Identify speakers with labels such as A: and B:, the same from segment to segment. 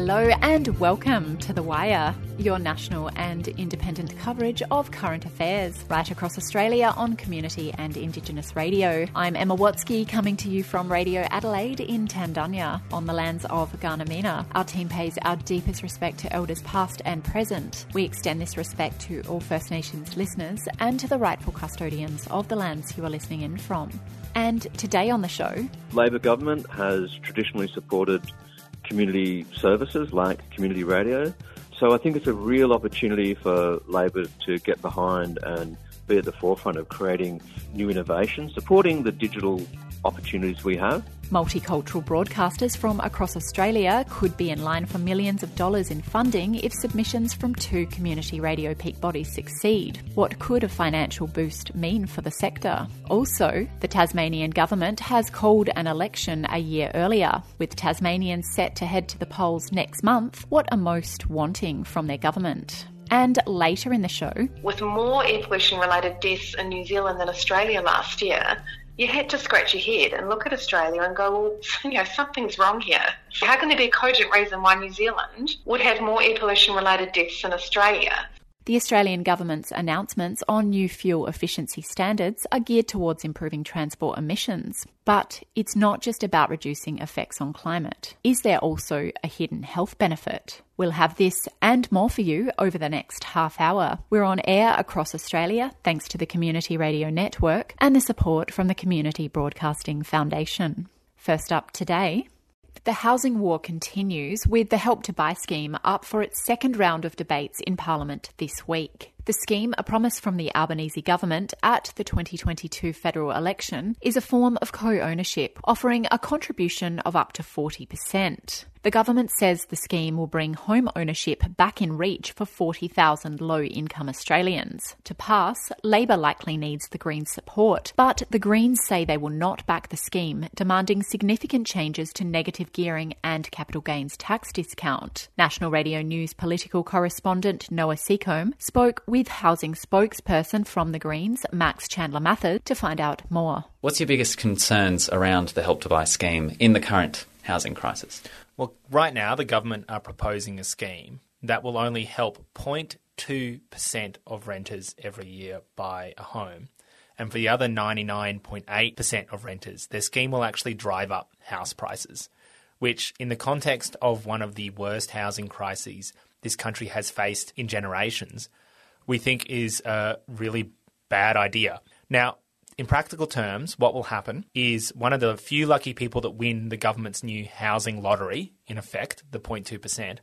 A: Hello and welcome to The Wire, your national and independent coverage of current affairs right across Australia on community and Indigenous radio. I'm Emma Watsky coming to you from Radio Adelaide in Tandanya on the lands of Gardamina. Our team pays our deepest respect to elders past and present. We extend this respect to all First Nations listeners and to the rightful custodians of the lands you are listening in from. And today on the show,
B: Labor government has traditionally supported community services like community radio. So I think it's a real opportunity for Labor to get behind and be at the forefront of creating new innovation, supporting the digital opportunities we have.
A: Multicultural broadcasters from across Australia could be in line for millions of dollars in funding if submissions from two community radio peak bodies succeed. What could a financial boost mean for the sector? Also, the Tasmanian government has called an election a year earlier. With Tasmanians set to head to the polls next month, what are most wanting from their government? And later in the show,
C: with more air pollution related deaths in New Zealand than Australia last year, you had to scratch your head and look at Australia and go, well, you know, something's wrong here. How can there be a cogent reason why New Zealand would have more air pollution related deaths than Australia?
A: The Australian government's announcements on new fuel efficiency standards are geared towards improving transport emissions. But it's not just about reducing effects on climate. Is there also a hidden health benefit? We'll have this and more for you over the next half hour. We're on air across Australia thanks to the Community Radio Network and the support from the Community Broadcasting Foundation. First up today, the housing war continues with the Help to Buy scheme up for its second round of debates in Parliament this week. The scheme, a promise from the Albanese government at the 2022 federal election, is a form of co ownership, offering a contribution of up to 40%. The government says the scheme will bring home ownership back in reach for 40,000 low income Australians. To pass, Labor likely needs the Greens' support, but the Greens say they will not back the scheme, demanding significant changes to negative gearing and capital gains tax discount. National Radio News political correspondent Noah Seacombe spoke with housing spokesperson from the Greens, Max Chandler Mather, to find out more.
D: What's your biggest concerns around the Help to Buy scheme in the current housing crisis?
E: Well, right now, the government are proposing a scheme that will only help 0.2% of renters every year buy a home. And for the other 99.8% of renters, their scheme will actually drive up house prices, which, in the context of one of the worst housing crises this country has faced in generations, we think is a really bad idea. Now, in practical terms, what will happen is one of the few lucky people that win the government's new housing lottery, in effect, the 0.2%,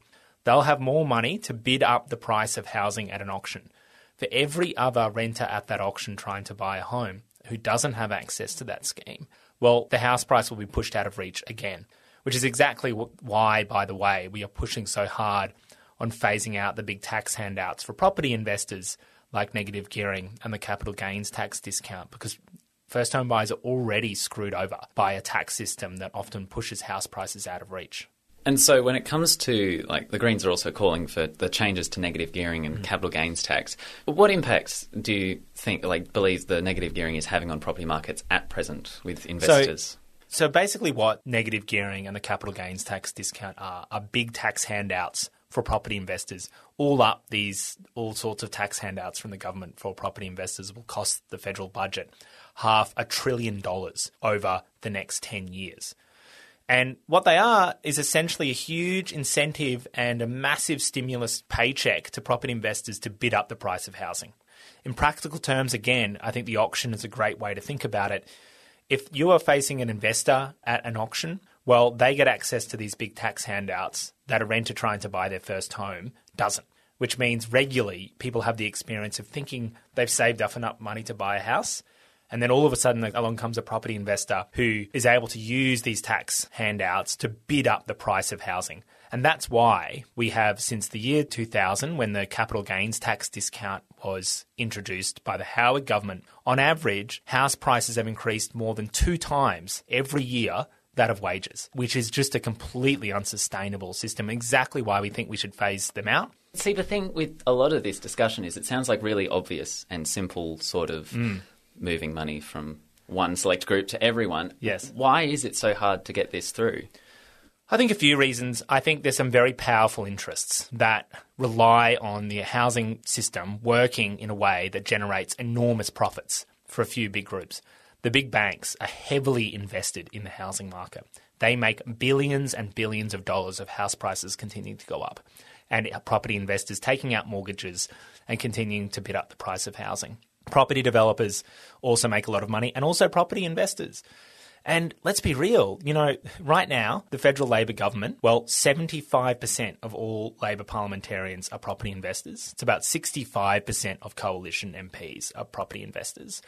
E: they'll have more money to bid up the price of housing at an auction. For every other renter at that auction trying to buy a home who doesn't have access to that scheme, well, the house price will be pushed out of reach again, which is exactly why, by the way, we are pushing so hard on phasing out the big tax handouts for property investors like negative gearing and the capital gains tax discount because first home buyers are already screwed over by a tax system that often pushes house prices out of reach.
D: And so when it comes to like the Greens are also calling for the changes to negative gearing and mm. capital gains tax. What impacts do you think like believes the negative gearing is having on property markets at present with investors?
E: So, so basically what negative gearing and the capital gains tax discount are are big tax handouts for property investors. All up, these all sorts of tax handouts from the government for property investors will cost the federal budget half a trillion dollars over the next 10 years. And what they are is essentially a huge incentive and a massive stimulus paycheck to property investors to bid up the price of housing. In practical terms, again, I think the auction is a great way to think about it. If you are facing an investor at an auction, well, they get access to these big tax handouts that a renter trying to buy their first home doesn't, which means regularly people have the experience of thinking they've saved up enough money to buy a house. And then all of a sudden, along comes a property investor who is able to use these tax handouts to bid up the price of housing. And that's why we have, since the year 2000, when the capital gains tax discount was introduced by the Howard government, on average, house prices have increased more than two times every year that of wages, which is just a completely unsustainable system. Exactly why we think we should phase them out.
D: See, the thing with a lot of this discussion is it sounds like really obvious and simple, sort of mm. moving money from one select group to everyone.
E: Yes.
D: Why is it so hard to get this through?
E: I think a few reasons. I think there's some very powerful interests that rely on the housing system working in a way that generates enormous profits for a few big groups. The big banks are heavily invested in the housing market. They make billions and billions of dollars of house prices continuing to go up, and property investors taking out mortgages and continuing to bid up the price of housing. Property developers also make a lot of money, and also property investors. And let's be real, you know, right now, the federal Labor government, well, 75% of all Labor parliamentarians are property investors. It's about 65% of coalition MPs are property investors.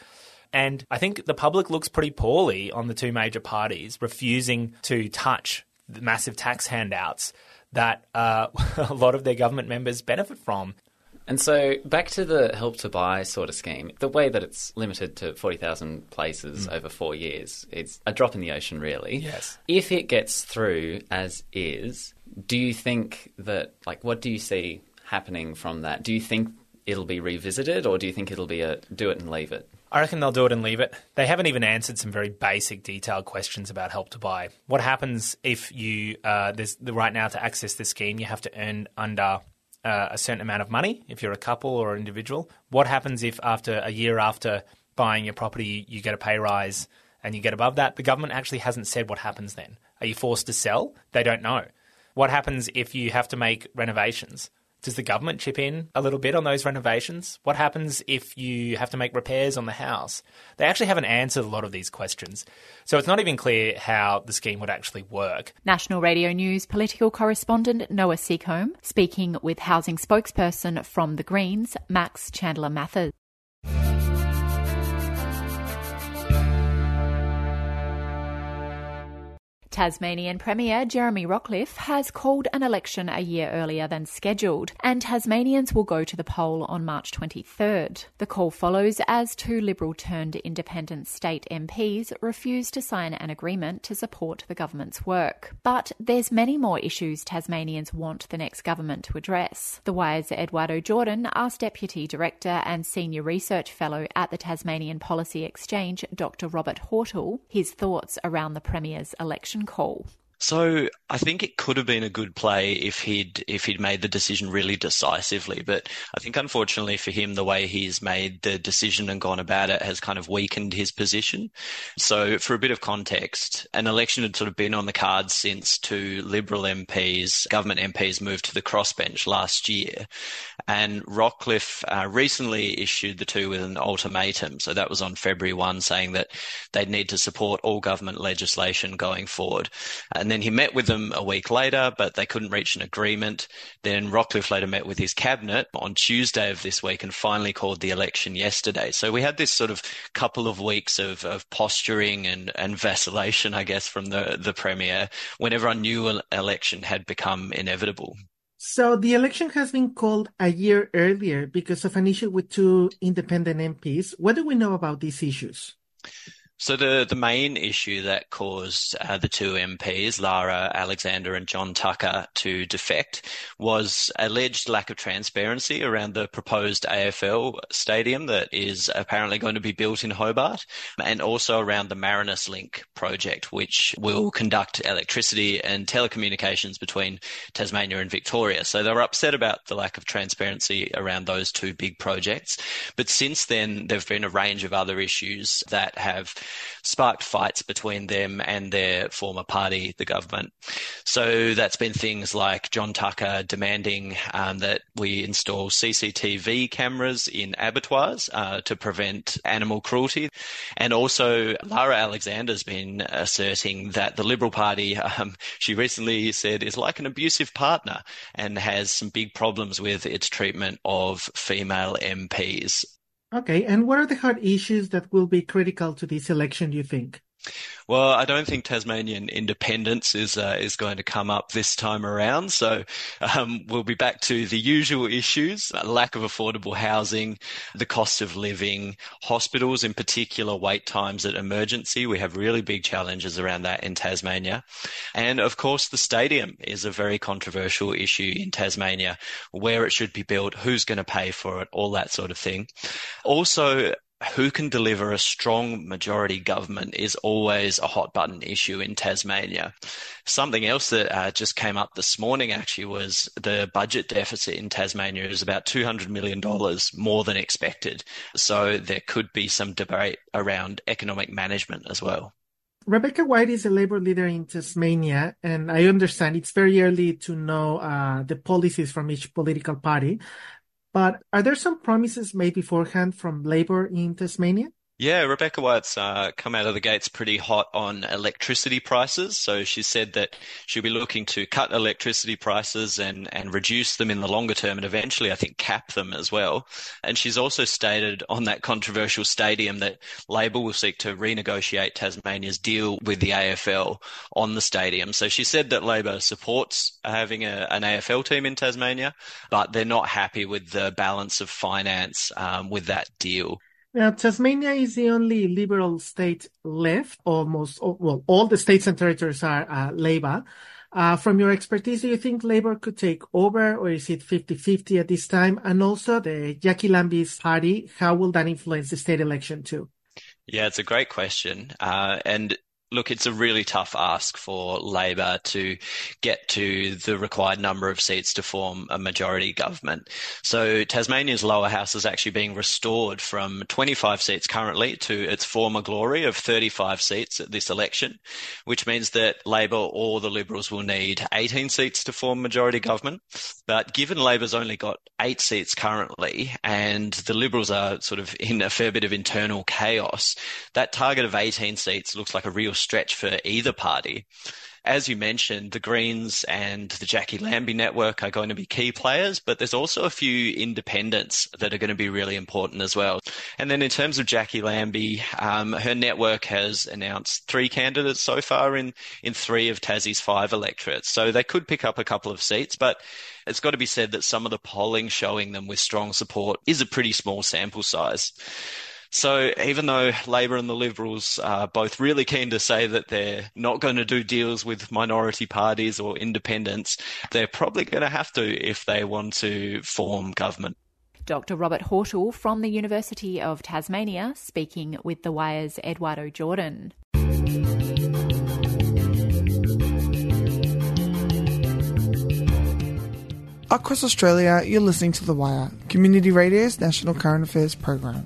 E: And I think the public looks pretty poorly on the two major parties refusing to touch the massive tax handouts that uh, a lot of their government members benefit from.
D: And so back to the help to buy sort of scheme, the way that it's limited to 40,000 places mm. over four years, it's a drop in the ocean, really.
E: Yes.
D: If it gets through as is, do you think that, like, what do you see happening from that? Do you think it'll be revisited or do you think it'll be a do it and leave it?
E: I reckon they'll do it and leave it. They haven't even answered some very basic, detailed questions about help to buy. What happens if you, uh, there's the right now to access this scheme, you have to earn under uh, a certain amount of money if you're a couple or an individual. What happens if after a year after buying your property you get a pay rise and you get above that? The government actually hasn't said what happens then. Are you forced to sell? They don't know. What happens if you have to make renovations? Does the government chip in a little bit on those renovations? What happens if you have to make repairs on the house? They actually haven't answered a lot of these questions. So it's not even clear how the scheme would actually work.
A: National Radio News political correspondent Noah Seacombe speaking with housing spokesperson from the Greens, Max Chandler Mathers. Tasmanian Premier Jeremy Rockliff has called an election a year earlier than scheduled, and Tasmanians will go to the poll on March 23rd. The call follows as two Liberal turned independent state MPs refuse to sign an agreement to support the government's work. But there's many more issues Tasmanians want the next government to address. The Wire's Eduardo Jordan asked Deputy Director and Senior Research Fellow at the Tasmanian Policy Exchange, Dr. Robert Hortle, his thoughts around the Premier's election call.
F: So I think it could have been a good play if he'd if he'd made the decision really decisively. But I think unfortunately for him, the way he's made the decision and gone about it has kind of weakened his position. So for a bit of context, an election had sort of been on the cards since two Liberal MPs, government MPs, moved to the crossbench last year, and Rockliff uh, recently issued the two with an ultimatum. So that was on February one, saying that they'd need to support all government legislation going forward. And then he met with them a week later, but they couldn't reach an agreement. Then Rockliff later met with his cabinet on Tuesday of this week and finally called the election yesterday. So we had this sort of couple of weeks of, of posturing and, and vacillation, I guess, from the, the Premier when everyone knew election had become inevitable.
G: So the election has been called a year earlier because of an issue with two independent MPs. What do we know about these issues?
F: So the, the main issue that caused uh, the two MPs, Lara Alexander and John Tucker, to defect was alleged lack of transparency around the proposed AFL stadium that is apparently going to be built in Hobart, and also around the Marinus Link project, which will conduct electricity and telecommunications between Tasmania and Victoria. So they were upset about the lack of transparency around those two big projects. But since then, there have been a range of other issues that have sparked fights between them and their former party, the government. So that's been things like John Tucker demanding um, that we install CCTV cameras in abattoirs uh, to prevent animal cruelty. And also, Lara Alexander's been asserting that the Liberal Party, um, she recently said, is like an abusive partner and has some big problems with its treatment of female MPs.
G: Okay, and what are the hard issues that will be critical to this election, do you think?
F: Well, I don't think Tasmanian independence is uh, is going to come up this time around. So um, we'll be back to the usual issues: lack of affordable housing, the cost of living, hospitals in particular, wait times at emergency. We have really big challenges around that in Tasmania, and of course, the stadium is a very controversial issue in Tasmania, where it should be built, who's going to pay for it, all that sort of thing. Also, who can deliver a strong majority government is always a hot button issue in Tasmania. Something else that uh, just came up this morning actually was the budget deficit in Tasmania is about $200 million more than expected. So there could be some debate around economic management as well.
G: Rebecca White is a Labour leader in Tasmania, and I understand it's very early to know uh, the policies from each political party. But are there some promises made beforehand from Labour in Tasmania?
F: Yeah, Rebecca White's uh, come out of the gates pretty hot on electricity prices. So she said that she'll be looking to cut electricity prices and, and reduce them in the longer term and eventually, I think, cap them as well. And she's also stated on that controversial stadium that Labor will seek to renegotiate Tasmania's deal with the AFL on the stadium. So she said that Labor supports having a, an AFL team in Tasmania, but they're not happy with the balance of finance um, with that deal.
G: Now, Tasmania is the only liberal state left. Almost, well, all the states and territories are uh, Labour. Uh, from your expertise, do you think Labour could take over, or is it 50-50 at this time? And also, the Jacqui Lambie's party, how will that influence the state election too?
F: Yeah, it's a great question. Uh, and look, it's a really tough ask for Labor to get to the required number of seats to form a majority government. So Tasmania's lower house is actually being restored from 25 seats currently to its former glory of 35 seats at this election, which means that Labor or the Liberals will need 18 seats to form majority government. But given Labor's only got eight seats currently and the Liberals are sort of in a fair bit of internal chaos, that target of 18 seats looks like a real stretch for either party. As you mentioned, the Greens and the Jacqui Lambie network are going to be key players, but there's also a few independents that are going to be really important as well. And then in terms of Jacqui Lambie, um, her network has announced three candidates so far in, in three of Tassie's five electorates. So they could pick up a couple of seats, but it's got to be said that some of the polling showing them with strong support is a pretty small sample size. So even though Labor and the Liberals are both really keen to say that they're not going to do deals with minority parties or independents, they're probably going to have to if they want to form government.
A: Dr. Robert Hortle from the University of Tasmania speaking with the Wire's Eduardo Jordan.
H: Across Australia, you're listening to The Wire, Community Radio's national current affairs program.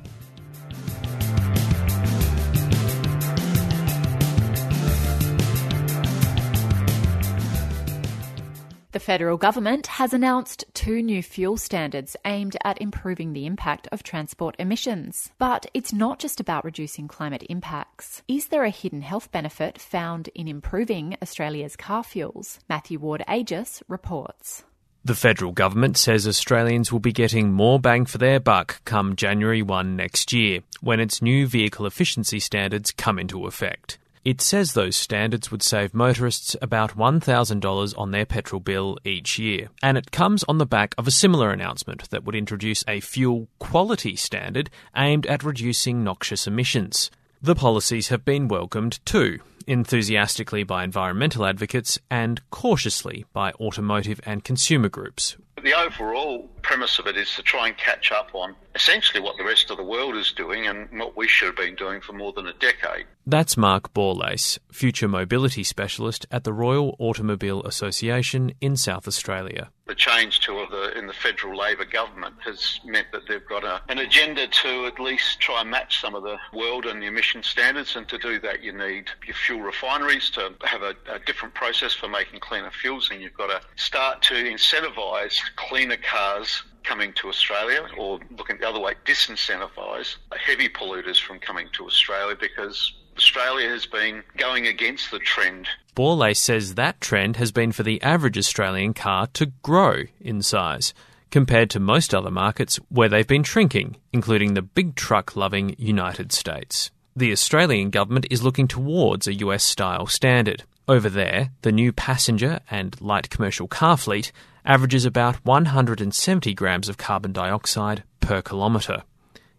A: The federal government has announced two new fuel standards aimed at improving the impact of transport emissions. But it's not just about reducing climate impacts. Is there a hidden health benefit found in improving Australia's car fuels? Matthew Ward Agius reports.
I: The federal government says Australians will be getting more bang for their buck come January 1 next year, when its new vehicle efficiency standards come into effect. It says those standards would save motorists about $1,000 on their petrol bill each year. And it comes on the back of a similar announcement that would introduce a fuel quality standard aimed at reducing noxious emissions. The policies have been welcomed too, enthusiastically by environmental advocates and cautiously by automotive and consumer groups.
J: The overall premise of it is to try and catch up on essentially what the rest of the world is doing and what we should have been doing for more than a decade.
I: That's Mark Borlace, future mobility specialist at the Royal Automobile Association in South Australia.
J: The change to the in the federal Labor government has meant that they've got a, an agenda to at least try and match some of the world and the emission standards, and to do that you need your fuel refineries to have a, a different process for making cleaner fuels, and you've got to start to incentivise cleaner cars coming to Australia, or looking the other way, disincentivise heavy polluters from coming to Australia because Australia has been going against the trend.
I: Borlace says that trend has been for the average Australian car to grow in size, compared to most other markets where they've been shrinking, including the big truck loving United States. The Australian government is looking towards a US style standard. Over there, the new passenger and light commercial car fleet averages about 170 grams of carbon dioxide per kilometre.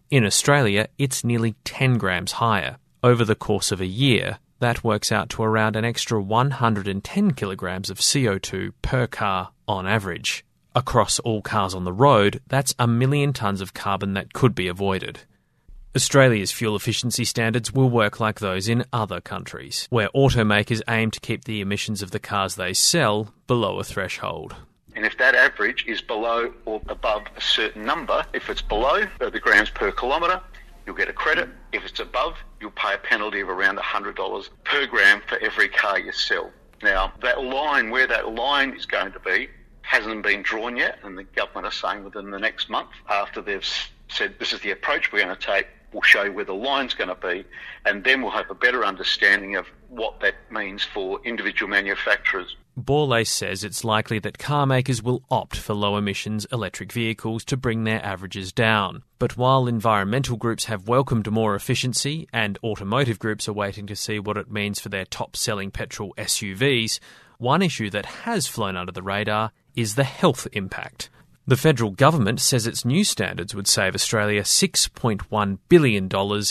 I: In Australia, it's nearly 10 grams higher. Over the course of a year, that works out to around an extra 110 kilograms of CO2 per car on average. Across all cars on the road, that's a million tonnes of carbon that could be avoided. Australia's fuel efficiency standards will work like those in other countries, where automakers aim to keep the emissions of the cars they sell below a threshold.
J: And if that average is below or above a certain number, if it's below the grams per kilometre, you'll get a credit. If it's above, you'll pay a penalty of around $100 per gram for every car you sell. Now, that line, where that line is going to be, hasn't been drawn yet, and the government are saying within the next month, after they've said this is the approach we're going to take, we'll show you where the line's going to be, and then we'll have a better understanding of what that means for individual manufacturers.
I: Borlace says it's likely that car makers will opt for low emissions electric vehicles to bring their averages down. But while environmental groups have welcomed more efficiency and automotive groups are waiting to see what it means for their top selling petrol SUVs, one issue that has flown under the radar is the health impact. The federal government says its new standards would save Australia $6.1 billion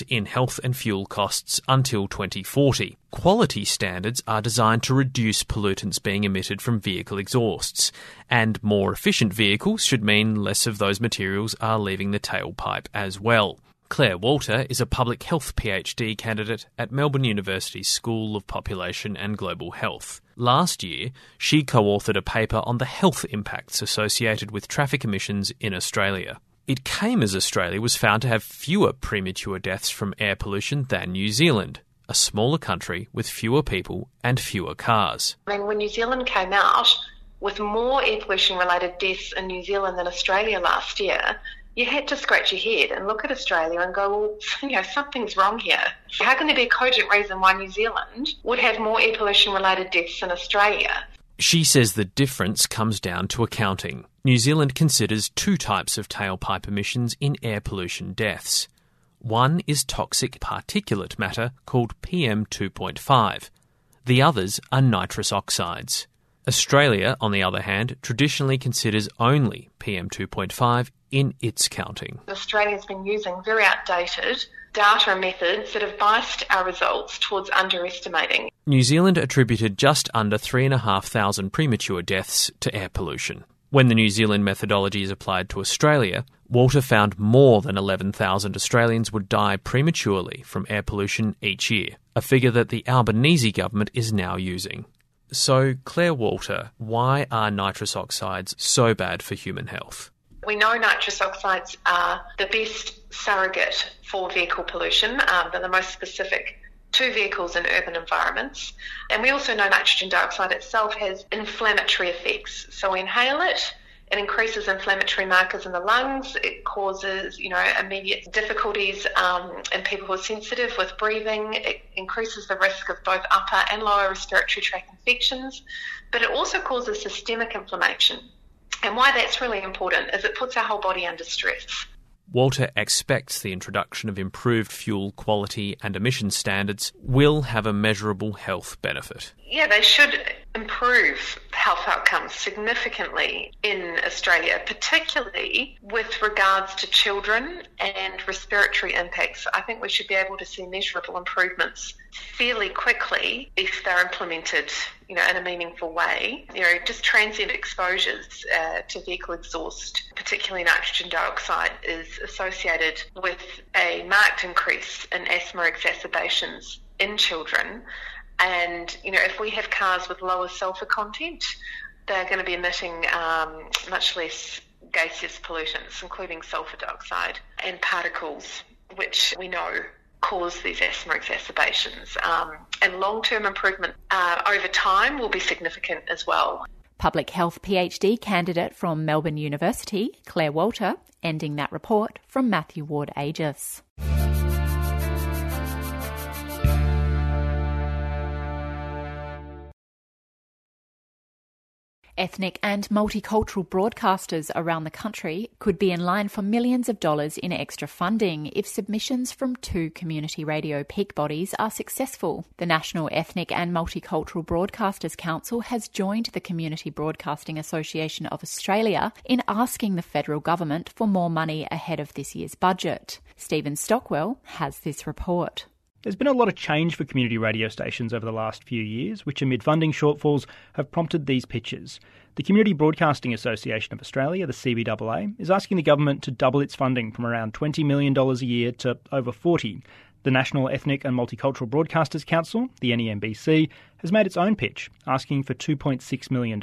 I: in health and fuel costs until 2040. Quality standards are designed to reduce pollutants being emitted from vehicle exhausts, and more efficient vehicles should mean less of those materials are leaving the tailpipe as well. Claire Walter is a public health PhD candidate at Melbourne University's School of Population and Global Health. Last year, she co authored a paper on the health impacts associated with traffic emissions in Australia. It came as Australia was found to have fewer premature deaths from air pollution than New Zealand, a smaller country with fewer people and fewer cars.
C: I mean, when New Zealand came out with more air pollution related deaths in New Zealand than Australia last year, you had to scratch your head and look at Australia and go, well, you know, something's wrong here. How can there be a cogent reason why New Zealand would have more air pollution related deaths than Australia?
I: She says the difference comes down to accounting. New Zealand considers two types of tailpipe emissions in air pollution deaths. One is toxic particulate matter called PM2.5. The others are nitrous oxides. Australia, on the other hand, traditionally considers only PM2.5 in its counting.
C: Australia's been using very outdated data and methods that have biased our results towards underestimating.
I: New Zealand attributed just under 3,500 premature deaths to air pollution. When the New Zealand methodology is applied to Australia, Walter found more than 11,000 Australians would die prematurely from air pollution each year, a figure that the Albanese government is now using. So, Claire Walter, why are nitrous oxides so bad for human health?
C: We know nitrous oxides are the best surrogate for vehicle pollution. Um, they're the most specific to vehicles in urban environments. And we also know nitrogen dioxide itself has inflammatory effects. So we inhale it, it increases inflammatory markers in the lungs. It causes, you know, immediate difficulties um, in people who are sensitive with breathing. It increases the risk of both upper and lower respiratory tract infections. But it also causes systemic inflammation. And why that's really important is it puts our whole body under stress.
I: Walter expects the introduction of improved fuel quality and emission standards will have a measurable health benefit.
C: Yeah, they should improve health outcomes significantly in Australia, particularly with regards to children and respiratory impacts. I think we should be able to see measurable improvements fairly quickly if they're implemented, you know, in a meaningful way. You know, just transient exposures uh, to vehicle exhaust, particularly nitrogen dioxide, is associated with a marked increase in asthma exacerbations in children. And, you know, if we have cars with lower sulfur content, they're going to be emitting um, much less gaseous pollutants, including sulfur dioxide and particles, which we know cause these asthma exacerbations. Um, and long term improvement uh, over time will be significant as well.
A: Public Health PhD candidate from Melbourne University, Claire Walter, ending that report from Matthew Ward Agius. Ethnic and multicultural broadcasters around the country could be in line for millions of dollars in extra funding if submissions from two community radio peak bodies are successful. The National Ethnic and Multicultural Broadcasters Council has joined the Community Broadcasting Association of Australia in asking the federal government for more money ahead of this year's budget. Stephen Stockwell has this report.
K: There's been a lot of change for community radio stations over the last few years, which amid funding shortfalls have prompted these pitches. The Community Broadcasting Association of Australia, the CBAA, is asking the government to double its funding from around $20 million a year to over 40. The National Ethnic and Multicultural Broadcasters Council, the NEMBC, has made its own pitch, asking for $2.6 million.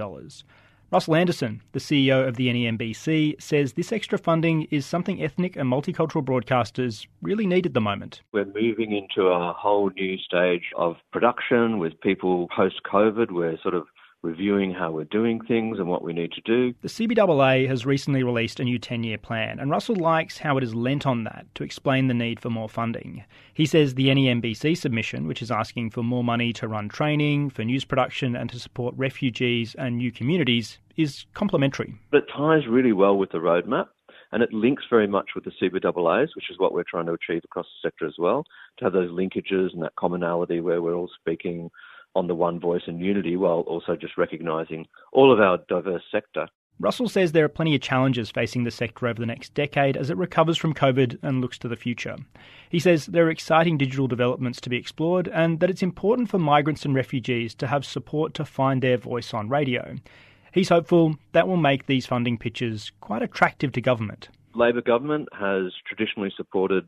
K: Russell Anderson, the CEO of the NEMBC, says this extra funding is something ethnic and multicultural broadcasters really need at the moment.
B: We're moving into a whole new stage of production with people post COVID. We're sort of reviewing how we're doing things and what we need to do.
K: The CBAA has recently released a new 10 year plan, and Russell likes how it has lent on that to explain the need for more funding. He says the NEMBC submission, which is asking for more money to run training, for news production, and to support refugees and new communities, is complementary.
B: But it ties really well with the roadmap. And it links very much with the CBAAs, which is what we're trying to achieve across the sector as well, to have those linkages and that commonality where we're all speaking on the one voice and unity while also just recognising all of our diverse sector.
K: Russell says there are plenty of challenges facing the sector over the next decade as it recovers from COVID and looks to the future. He says there are exciting digital developments to be explored and that it's important for migrants and refugees to have support to find their voice on radio. He's hopeful that will make these funding pitches quite attractive to government.
B: Labor government has traditionally supported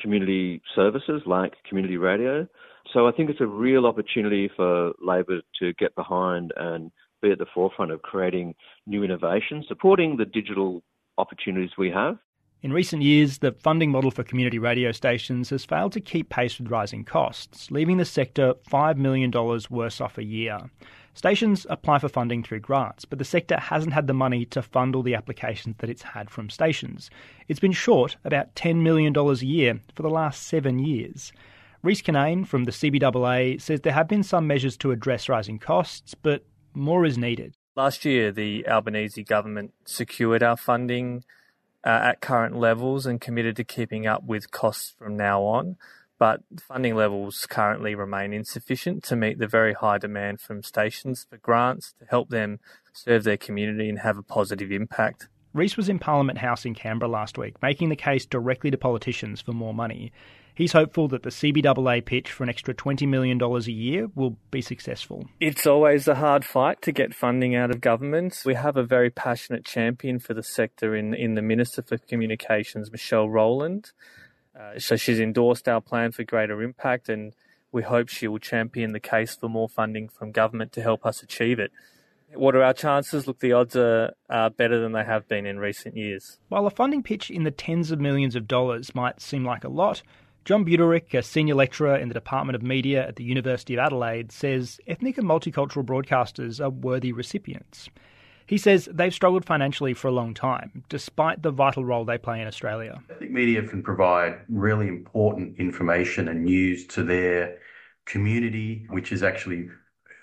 B: community services like community radio. So I think it's a real opportunity for Labor to get behind and be at the forefront of creating new innovations, supporting the digital opportunities we have.
K: In recent years, the funding model for community radio stations has failed to keep pace with rising costs, leaving the sector $5 million worse off a year. Stations apply for funding through grants, but the sector hasn't had the money to fund all the applications that it's had from stations. It's been short about $10 million a year for the last seven years. Rhys Kinane from the CBAA says there have been some measures to address rising costs, but more is needed.
L: Last year, the Albanese government secured our funding uh, at current levels and committed to keeping up with costs from now on. But funding levels currently remain insufficient to meet the very high demand from stations for grants to help them serve their community and have a positive impact.
K: Rhys was in Parliament House in Canberra last week, making the case directly to politicians for more money. He's hopeful that the CBAA pitch for an extra $20 million a year will be successful.
L: It's always a hard fight to get funding out of governments. We have a very passionate champion for the sector in, in the Minister for Communications, Michelle Rowland. Uh, so she's endorsed our plan for greater impact, and we hope she will champion the case for more funding from government to help us achieve it. What are our chances? Look, the odds are, are better than they have been in recent years.
K: While a funding pitch in the tens of millions of dollars might seem like a lot, John Budarick, a senior lecturer in the Department of Media at the University of Adelaide, says ethnic and multicultural broadcasters are worthy recipients. He says they've struggled financially for a long time, despite the vital role they play in Australia.
M: Ethnic media can provide really important information and news to their community, which is actually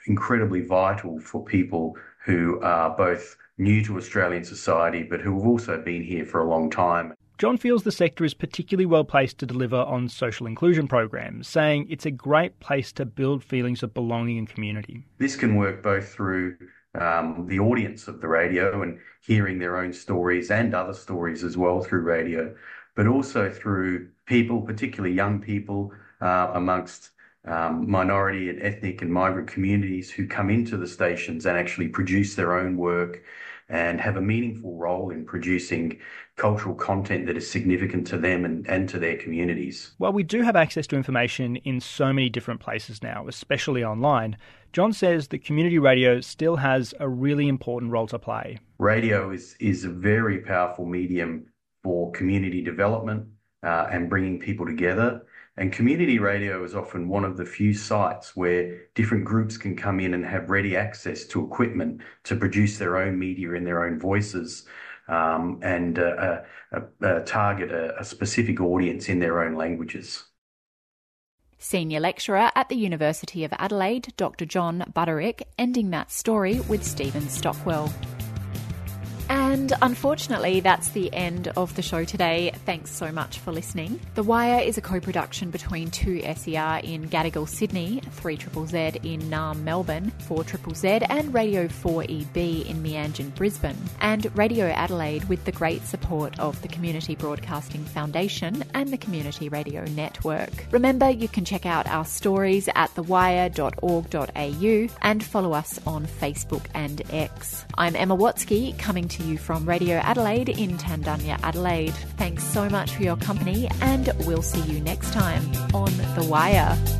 M: incredibly vital for people who are both new to Australian society but who have also been here for a long time.
K: John feels the sector is particularly well placed to deliver on social inclusion programs, saying it's a great place to build feelings of belonging and community.
M: This can work both through um, the audience of the radio and hearing their own stories and other stories as well through radio, but also through people, particularly young people uh, amongst um, minority and ethnic and migrant communities who come into the stations and actually produce their own work and have a meaningful role in producing cultural content that is significant to them and, and to their communities.
K: While we do have access to information in so many different places now, especially online, John says that community radio still has a really important role to play.
M: Radio is, is a very powerful medium for community development uh, and bringing people together. And community radio is often one of the few sites where different groups can come in and have ready access to equipment to produce their own media in their own voices and uh, uh, uh, target a specific audience in their own languages.
A: Senior lecturer at the University of Adelaide, Dr. John Budarick, ending that story with Stephen Stockwell. And unfortunately, that's the end of the show today. Thanks so much for listening. The Wire is a co production between 2SER in Gadigal, Sydney, 3ZZZ in Naarm, Melbourne, 4ZZZ, and Radio 4EB in Meanjin, Brisbane, and Radio Adelaide with the great support of the Community Broadcasting Foundation and the Community Radio Network. Remember, you can check out our stories at thewire.org.au and follow us on Facebook and X. I'm Emma Watsky, coming to from Radio Adelaide in Tandanya, Adelaide. Thanks so much for your company, and we'll see you next time on The Wire.